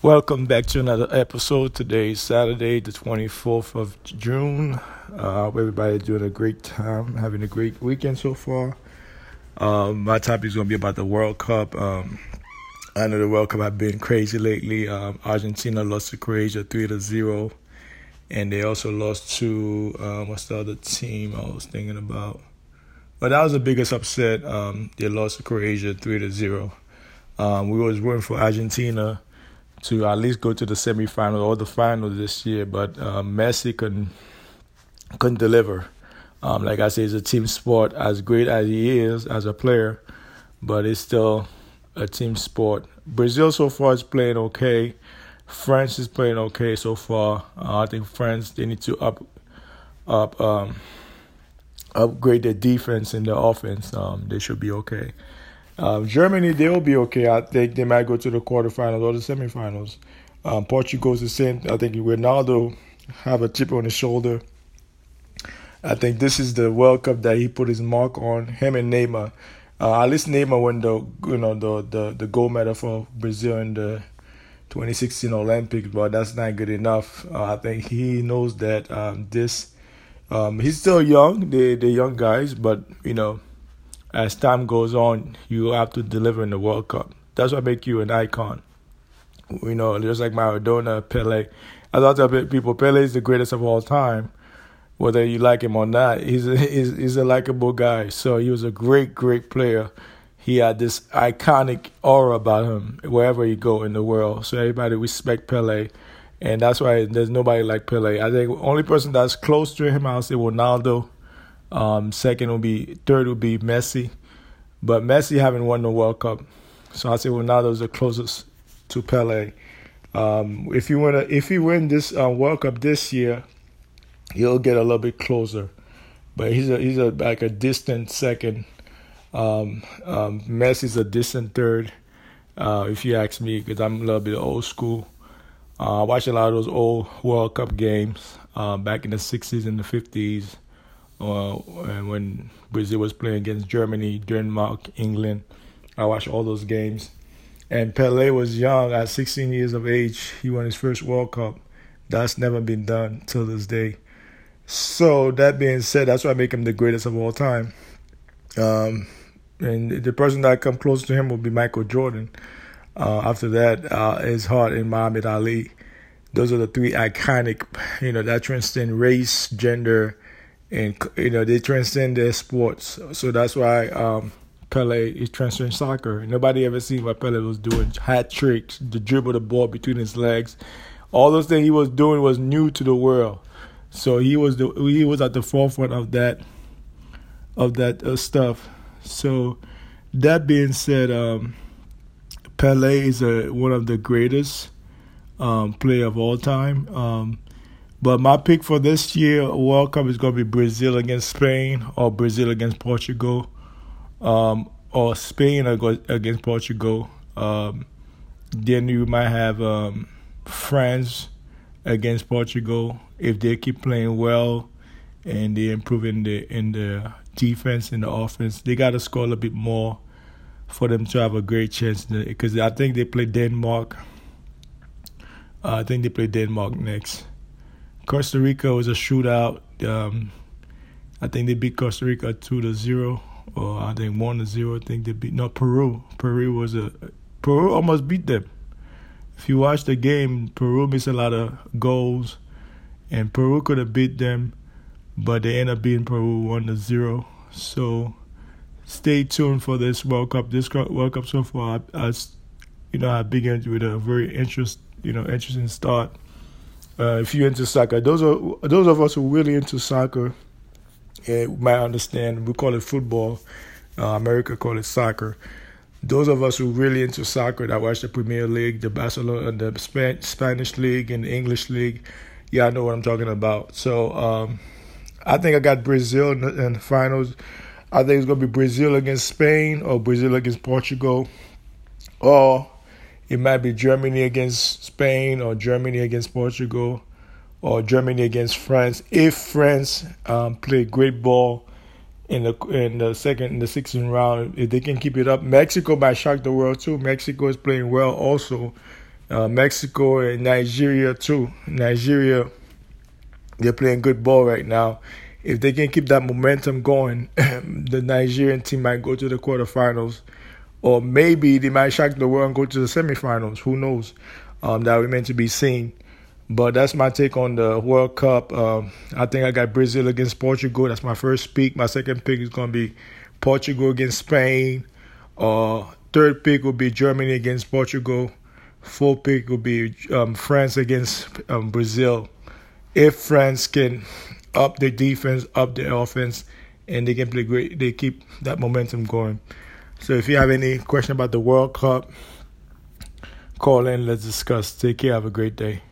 Welcome back to another episode. Today is Saturday, the 24th of June. Uh, hope everybody doing a great time, having a great weekend so far. Um, my topic is going to be about the World Cup. Um, I know the World Cup have been crazy lately. Um, Argentina lost to Croatia 3 to 0. And they also lost to, um, what's the other team I was thinking about? But that was the biggest upset. Um, they lost to Croatia 3 to 0. Um, we was rooting for Argentina to at least go to the semifinal or the final this year, but um, Messi couldn't couldn't deliver. Um, like I say, it's a team sport. As great as he is as a player, but it's still a team sport. Brazil so far is playing okay. France is playing okay so far. Uh, I think France they need to up up um, upgrade their defense and their offense. Um, they should be okay. Um, Germany, they'll be okay. I think they might go to the quarterfinals or the semifinals. Um, Portugal's the same. I think Ronaldo have a chip on his shoulder. I think this is the World Cup that he put his mark on. Him and Neymar. Uh, at least Neymar won the you know the the the gold medal for Brazil in the 2016 Olympics, but that's not good enough. Uh, I think he knows that um, this. Um, he's still young. They they're young guys, but you know as time goes on, you have to deliver in the World Cup. That's what makes you an icon. You know, just like Maradona, Pele. I thought tell people Pele is the greatest of all time, whether you like him or not. He's a, he's, he's a likable guy. So he was a great, great player. He had this iconic aura about him wherever you go in the world. So everybody respect Pele, and that's why there's nobody like Pele. I think only person that's close to him, I'll say Ronaldo um, second will be third will be Messi, but Messi haven't won the World Cup, so I say Ronaldo's the closest to Pele. Um, if you win a, if you win this uh, World Cup this year, he'll get a little bit closer, but he's a he's a like a distant second. Um, um, Messi's a distant third, uh, if you ask me, because I'm a little bit old school. Uh, I watch a lot of those old World Cup games uh, back in the 60s and the 50s uh, when Brazil was playing against Germany, Denmark, England. I watched all those games. And Pele was young, at 16 years of age. He won his first World Cup. That's never been done till this day. So that being said, that's why I make him the greatest of all time. Um, and the person that come close to him will be Michael Jordan. Uh, after that uh, is Hart and Muhammad Ali. Those are the three iconic, you know, that transcend race, gender, and you know they transcend their sports. So that's why um, Pele is transcending soccer. Nobody ever seen what Pele was doing hat tricks, the dribble the ball between his legs, all those things he was doing was new to the world. So he was the he was at the forefront of that of that uh, stuff. So that being said, um, Pele is a, one of the greatest um, player of all time. Um, but my pick for this year World Cup is going to be Brazil against Spain or Brazil against Portugal, um, or Spain against Portugal. Um, then you might have um, France against Portugal if they keep playing well and they improve in the in the defense and the offense. They got to score a little bit more for them to have a great chance because I think they play Denmark. Uh, I think they play Denmark next. Costa Rica was a shootout. Um, I think they beat Costa Rica two to zero, or I think one to zero. I think they beat no Peru. Peru was a Peru almost beat them. If you watch the game, Peru missed a lot of goals, and Peru could have beat them, but they end up beating Peru one to zero. So stay tuned for this World Cup. This World Cup so far, as you know, I began with a very interest, you know, interesting start. Uh, if you're into soccer, those are those of us who are really into soccer uh, might understand. We call it football. Uh, America call it soccer. Those of us who are really into soccer that watch the Premier League, the Barcelona, the Span- Spanish League, and the English League, yeah, I know what I'm talking about. So um, I think I got Brazil in the, in the finals. I think it's gonna be Brazil against Spain or Brazil against Portugal, or it might be Germany against Spain or Germany against Portugal or Germany against France. If France um, play great ball in the in the second in the 16th round, if they can keep it up, Mexico might shock the world too. Mexico is playing well also. Uh, Mexico and Nigeria too. Nigeria, they're playing good ball right now. If they can keep that momentum going, the Nigerian team might go to the quarterfinals, or maybe they might shock the world and go to the semifinals. Who knows? Um, that remains to be seen. But that's my take on the World Cup. Um, I think I got Brazil against Portugal. That's my first pick. My second pick is going to be Portugal against Spain. Uh, third pick will be Germany against Portugal. Fourth pick will be um, France against um, Brazil. If France can up their defense, up their offense, and they can play great, they keep that momentum going. So if you have any question about the World Cup, call in. Let's discuss. Take care. Have a great day.